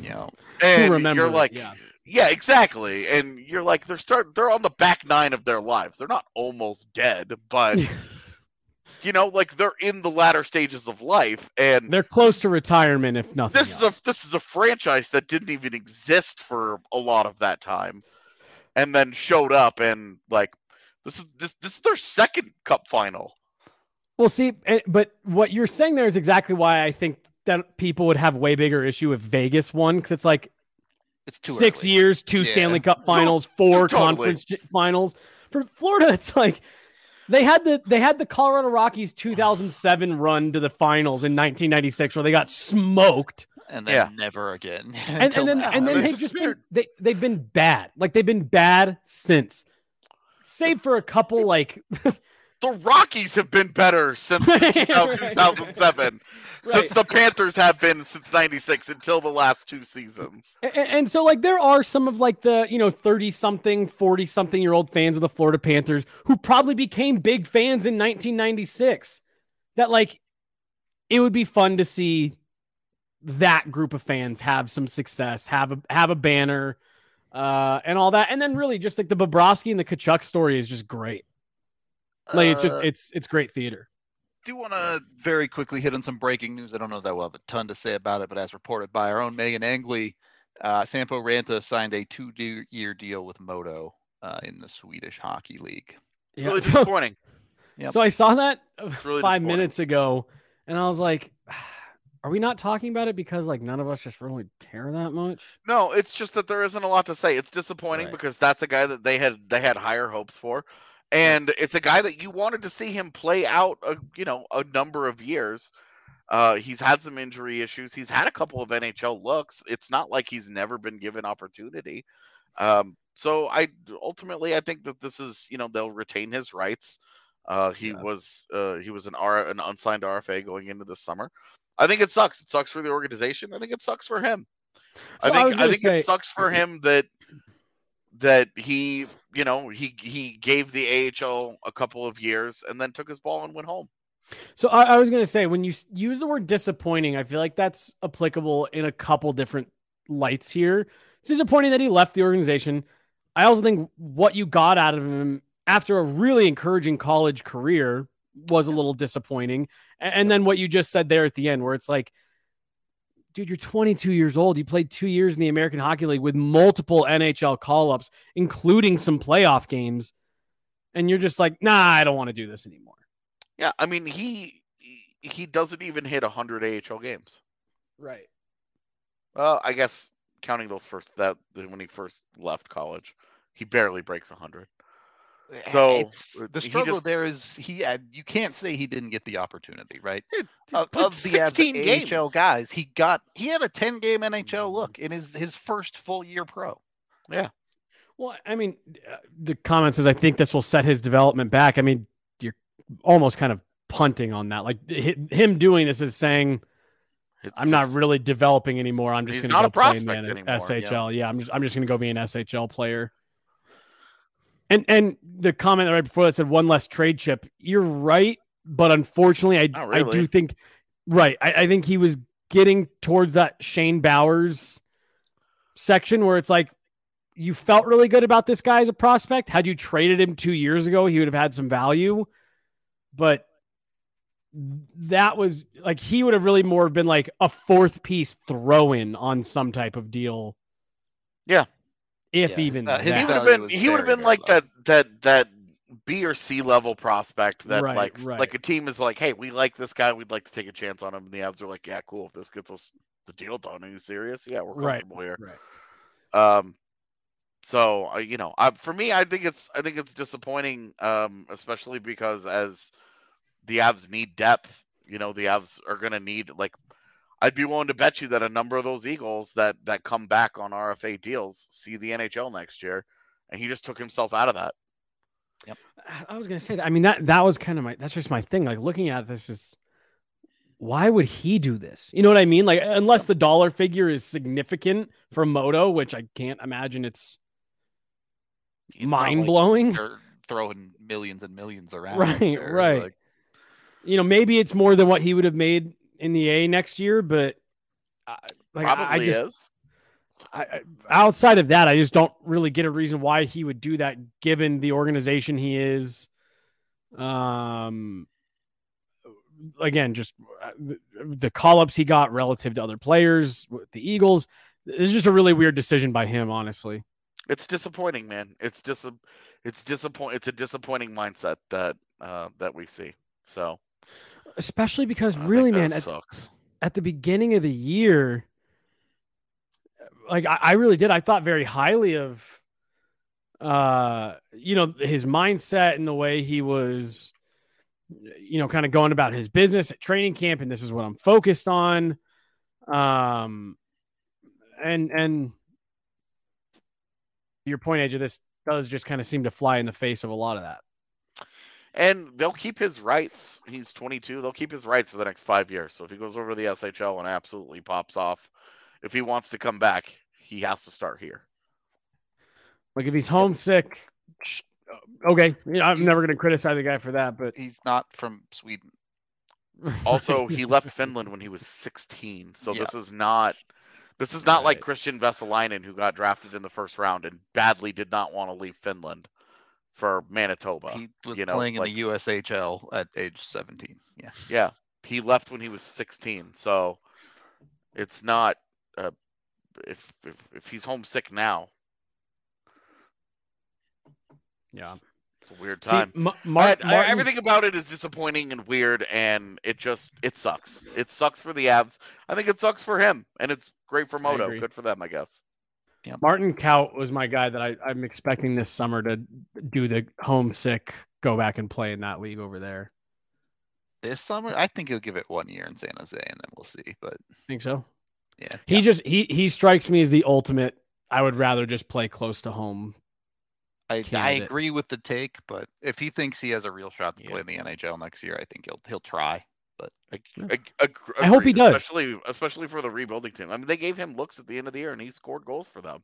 you know, And remember you're it, like yeah. Yeah, exactly. And you're like they're start they're on the back nine of their lives. They're not almost dead, but you know, like they're in the latter stages of life and they're close to retirement, if nothing. this is a this is a franchise that didn't even exist for a lot of that time and then showed up and like this is this this is their second cup final Well, see, eh, but what you're saying there is exactly why I think that people would have way bigger issue if Vegas won because it's like it's too six early. years, two Yeah. Stanley Cup finals, four totally. conference finals. For Florida, it's like they had the they had the Colorado Rockies 2007 run to the finals in 1996 where they got smoked, and then Yeah. never again. and, and then now. and then They they've just been they they've been bad. Like they've been bad since, save for a couple like the rockies have been better since Right, 2000 right. 2007 since the panthers have been since 96 until the last two seasons A- a- And, so, like, there are some of like the you know thirty something, forty something year old fans of the Florida Panthers who probably became big fans in 1996. That like, it would be fun to see that group of fans have some success, have a have a banner, uh, and all that, and then really just like the Bobrovsky and the Tkachuk story is just great. Like, it's just Uh, it's it's great theater. do want to very quickly hit on some breaking news. I don't know that we'll have a ton to say about it, but as reported by our own Megan Angley, uh, Sampo Ranta signed a two-year deal with MoDo uh, in the Swedish Hockey League. it's really so- disappointing Yep. So I saw that really five minutes ago, and I was like, "Are we not talking about it because like none of us just really care that much?" No, it's just that there isn't a lot to say. It's disappointing Right. because that's a guy that they had they had higher hopes for, and it's a guy that you wanted to see him play out a you know a number of years. Uh, he's had some injury issues. He's had a couple of NHL looks. It's not like he's never been given opportunity. Um, so I ultimately I think that this is you know they'll retain his rights. Uh, he Yeah. was uh, he was an R an unsigned RFA going into the summer. I think it sucks. It sucks for the organization. I think it sucks for him. I So I think I, gonna think say- it sucks for him that that he you know he he gave the AHL a couple of years and then took his ball and went home. So I, I was gonna say when you use the word disappointing, I feel like that's applicable in a couple different lights here. It's disappointing that he left the organization. I also think what you got out of him after a really encouraging college career was a little disappointing. A- And, then what you just said there at the end, where it's like, dude, you're 22 years old. You played two years in the American Hockey League with multiple NHL call ups, including some playoff games. And you're just like, nah, I don't want to do this anymore. Yeah, I mean he he- he doesn't even hit 100 AHL games. Right. Well, I guess counting those first that when he first left college, he barely breaks 100. So, It's- uh, the struggle just- there is he had, you can't say he didn't get the opportunity, right? He Of, of the av- 16 AHL games. Mm-hmm. guys, he got he had a 10 game NHL look in his his first full year pro. Yeah well, I mean, uh, the comment says I think this will set his development back. I mean, you're almost kind of punting on that. Like him doing this is saying It's I'm not really developing anymore. I'm just going not to a go play in prospect the anymore, SHL. Yeah, I'm just I'm just going to go be an SHL player. And and the comment right before that said one less trade chip. You're right, but unfortunately, I Not I do think right. I, I think he was getting towards that Shane Bowers section where it's like you felt really good about this guy as a prospect. Had you traded him two years ago, he would have had some value. But that was like he would have really more been like a fourth piece throw in on some type of deal. Yeah. If Yeah, even uh, his he would have been he would have been like low. that that that B or C level prospect that Right, like right. like a team is like, hey, we like this guy, we'd like to take a chance on him. And the Avs are like, yeah, cool. If this gets us the deal done, are you serious? Yeah, we're Right, comfortable here. right. Um, so uh, you know, I, for me, I think it's I think it's disappointing, um, especially because as the Avs need depth, you know, the Avs are going to need like. I'd be willing to bet you that a number of those Eagles that that come back on RFA deals see the NHL next year, and he just took himself out of that. Yep. I was gonna say that. I mean that that was kind of my that's just my thing. Like looking at this is why would he do this? You know what I mean? Like unless the dollar figure is significant for MoDo, which I can't imagine it's He's not, like, mind blowing. they're throwing millions and millions around. Right, there, right. like, you know, maybe it's more than what he would have made in the A next year, but I, like I- Probably I just is. I, outside of that, I just don't really get a reason why he would do that, given the organization he is. Um, again, just uh, the, the call ups he got relative to other players with the Eagles. It's just a really weird decision by him, honestly. It's disappointing, man. It's just a, it's disappoint. It's a disappointing mindset that uh, that we see. So Especially because, I really, man, at, sucks. at the beginning of the year, like I, I really did. I thought very highly of, uh, you know, his mindset and the way he was, you know, kind of going about his business at training camp, and this is what I'm focused on. Um, and and your point, Edge, of this does just kind of seem to fly in the face of a lot of that. And they'll keep his rights. He's 22. They'll keep his rights for the next five years. So if he goes over to the SHL and absolutely pops off, if he wants to come back, he has to start here. Like if he's homesick, uh, okay, you I'm He's- never going to criticize a guy for that, but he's not from Sweden. Also, he left Finland when he was 16. So Yeah. this is not this is not like Kristian Vesalainen who got drafted in the first round and badly did not want to leave Finland for Manitoba. he was you know, playing like- in the USHL at age 17. Yeah. Yeah, he left when he was 16. So it's not uh, if, if if he's homesick now, yeah. it's a weird See, time. Ma- I- Mar- I- Martin- everything about it is disappointing and weird, and it just it sucks. It sucks for the Avs. I think it sucks for him, and it's great for MoDo. Good for them, I guess. Martin Kaut was my guy that I, I'm expecting this summer to do the homesick, go back and play in that league over there. This summer, I think he'll give it one year in San Jose, and then we'll see. But Think so? yeah, He just he he strikes me as the ultimate. I would rather just play close to home. I, I agree with the take. But if he thinks he has a real shot to Yeah. play in the NHL next year, I think he'll he'll try. I, Yeah. I, ag- I hope he does. especially especially for the rebuilding team. I mean, they gave him looks at the end of the year, and he scored goals for them.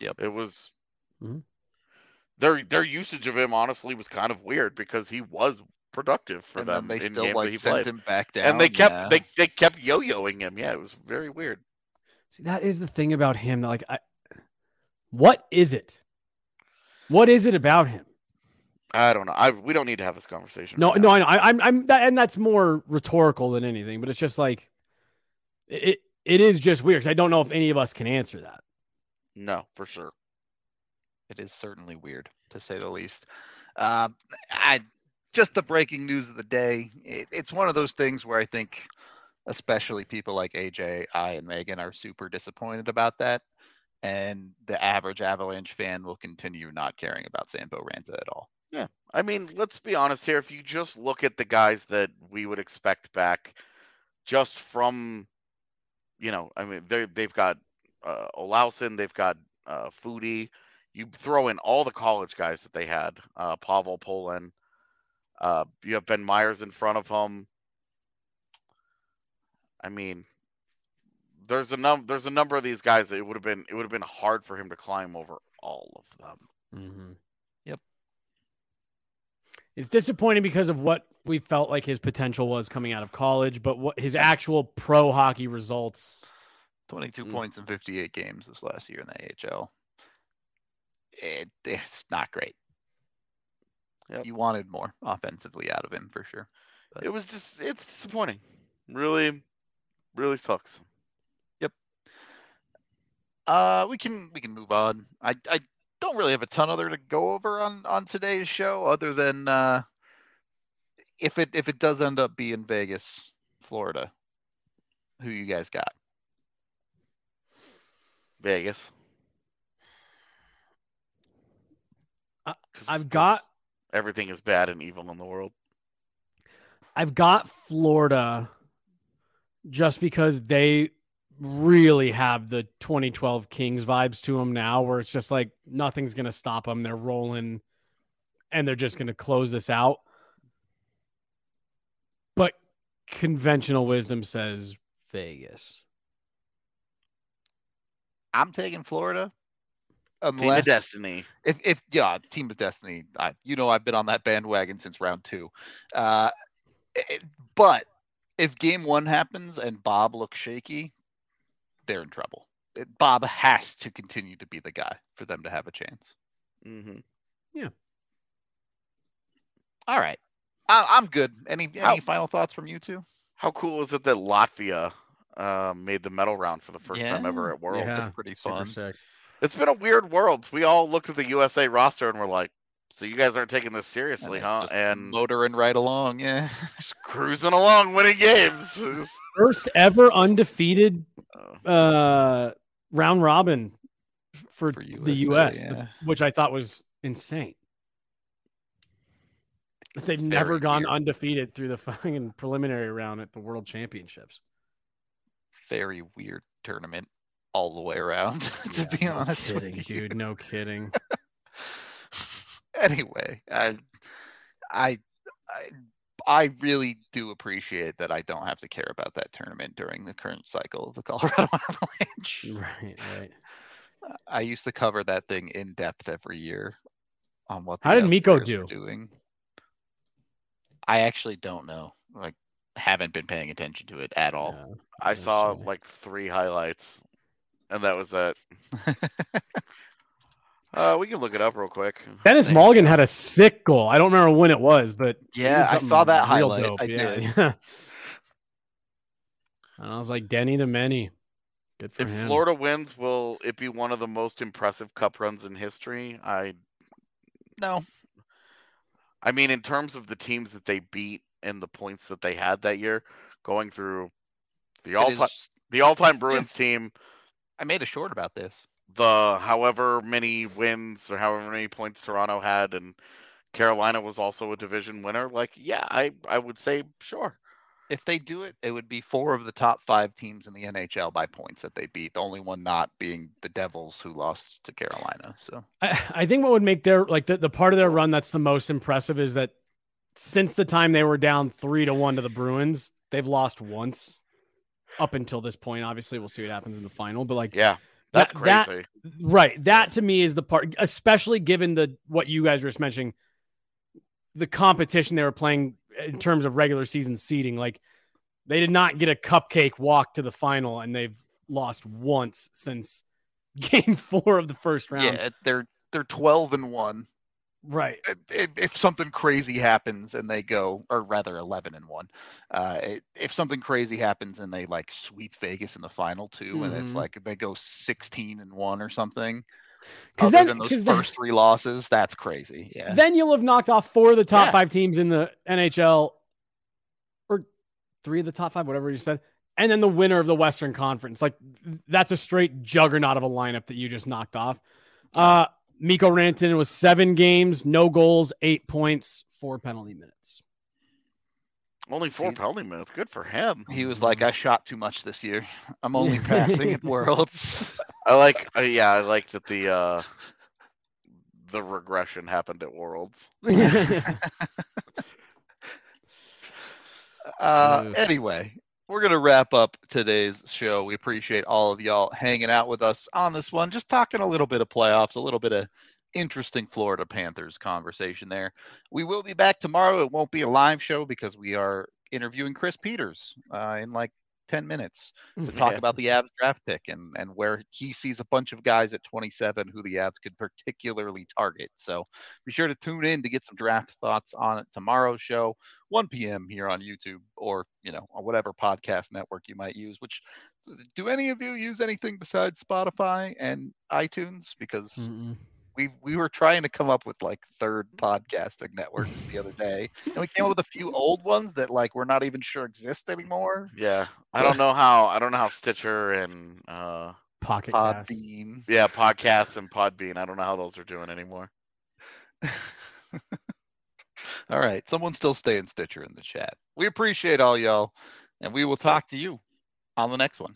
Yep. it was Mhm. their their usage of him honestly was kind of weird because he was productive for and them. then they in still games like he sent played. him back down. and they kept yeah. they they kept yo-yoing him. Yeah, it was very weird. See, that is the thing about him. That like, I, what is it? What is it about him? I don't know. I we don't need to have this conversation. No, right no. I know. I, I'm, I'm, that, and that's more rhetorical than anything. But it's just like, it, it is just weird. 'cause I don't know if any of us can answer that. no, for sure. It is certainly weird, to say the least. Uh, I just the breaking news of the day. It, it's one of those things where I think, especially people like AJ, I, and Megan are super disappointed about that, and the average Avalanche fan will continue not caring about Sampo Ranta at all. I mean, let's be honest here. If you just look at the guys that we would expect back, just from, you know, I mean, they they've got uh, Olausson, they've got uh, Foudy. You throw in all the college guys that they had, uh, Pavel Polin. Uh, you have Ben Meyers in front of him. I mean, there's a num there's a number of these guys that it would have been it would have been hard for him to climb over all of them. Mm-hmm. Yep. It's disappointing because of what we felt like his potential was coming out of college, but what his actual pro hockey results. 22 Mm. points in 58 games this last year in the AHL. It, it's not great. Yep. You wanted more offensively out of him for sure. But- It was just it's disappointing. Really, really sucks. Yep. Uh, we can we can move on. I I don't really have a ton other to go over on on today's show, other than uh, if it if it does end up being Vegas, Florida, who you guys got? Vegas. I- 'Cause- I've got everything is bad and evil in the world. I've got Florida just because they really have the 2012 Kings vibes to them now, where it's just like nothing's going to stop them. They're rolling and they're just going to close this out. But conventional wisdom says Vegas. I'm taking Florida. Team of Unless Destiny. if if yeah, Team of Destiny. I, you know I've been on that bandwagon since round two. Uh, it- but if game one happens and Bob looks shaky, they're in trouble. Bob has to continue to be the guy for them to have a chance. hmm Yeah. All right, I, I'm good. Any any How- final thoughts from you two? How cool is it that Latvia uh, made the medal round for the first time ever at Worlds? Yeah. That's pretty Super fun. sick. It's been a weird Worlds. We all looked at the USA roster and we're like, "So you guys aren't taking this seriously, And huh?" And motoring right along, yeah. just cruising along, winning games. First ever undefeated uh, uh, round robin for, For the US, yeah. which I thought was insane. They've It's never gone weird. undefeated through the fucking preliminary round at the World Championships. Very weird tournament all the way around. to Yeah, be no honest kidding, with you. dude, no kidding. anyway, I, I, I, I really do appreciate that I don't have to care about that tournament during the current cycle of the Colorado Avalanche. right, right. I used to cover that thing in depth every year on what. How did Mikko do? Doing. I actually don't know. Like, haven't been paying attention to it at all. Yeah. I saw like three highlights, and that was it. Uh, we can look it up real quick. Dennis There you Mulligan go. had a sick goal. I don't remember when it was, but Yeah, I saw that highlight. dope. I yeah, did. yeah. And I was like, Denny the many. Good for If him. Florida wins, will it be one of the most impressive cup runs in history? I no, I mean, in terms of the teams that they beat and the points that they had that year, going through the all time is- the all time Bruins team, I made a short about this. The however many wins or however many points Toronto had, and Carolina was also a division winner. Like, yeah, I I would say sure. If they do it, it would be four of the top five teams in the NHL by points that they beat. The only one not being the Devils, who lost to Carolina. So I, I think what would make their like the, the part of their run that's the most impressive is that since the time they were down three to one to the Bruins, they've lost once up until this point. Obviously, we'll see what happens in the final. But like, Yeah, that's That- that- crazy. right, that to me is the part, especially given the what you guys were just mentioning, the competition they were playing in terms of regular season seeding. Like, they did not get a cupcake walk to the final, and they've lost once since game four of the first round. yeah, they're they're twelve and one. Right. i- i- if something crazy happens and they go, or rather, eleven and one, uh, if something crazy happens and they like sweep Vegas in the final too, and it's Mhm. like they go sixteen and one or something, Because then, than those first three losses, that's crazy. Yeah, then you'll have knocked off four of the top Yeah. five teams in the NHL, or three of the top five, whatever you said, and then the winner of the Western Conference. Like that's a straight juggernaut of a lineup that you just knocked off. Uh, Mikko Rantanen was seven games, no goals, eight points, four penalty minutes. Only four He- penalty minutes. Good for him. he was like, I shot too much this year. I'm only passing at Worlds. I like. Uh, yeah, I like that the uh the regression happened at Worlds. Uh, anyway, we're going to wrap up today's show. We appreciate all of y'all hanging out with us on this one, just talking a little bit of playoffs, a little bit of interesting Florida Panthers conversation there. We will be back tomorrow. It won't be a live show because we are interviewing Chris Peters uh, in like 10 minutes mm, to talk Yeah. about the Avs draft pick and, and where he sees a bunch of guys at 27 who the Avs could particularly target. So be sure to tune in to get some draft thoughts on it tomorrow's show, 1 p.m. here on YouTube or, you know, on whatever podcast network you might use, which uh, do any of you use anything besides Spotify and iTunes? Because Mm-mm. We we were trying to come up with like third podcasting networks the other day, and we came up with a few old ones that like we're not even sure exist anymore. Yeah, I don't know how I don't know how Stitcher and uh Pocket Cast. Podbean. yeah podcasts and Podbean. I don't know how those are doing anymore. all right, someone still staying Stitcher in the chat. We appreciate all y'all, and we will talk to you on the next one.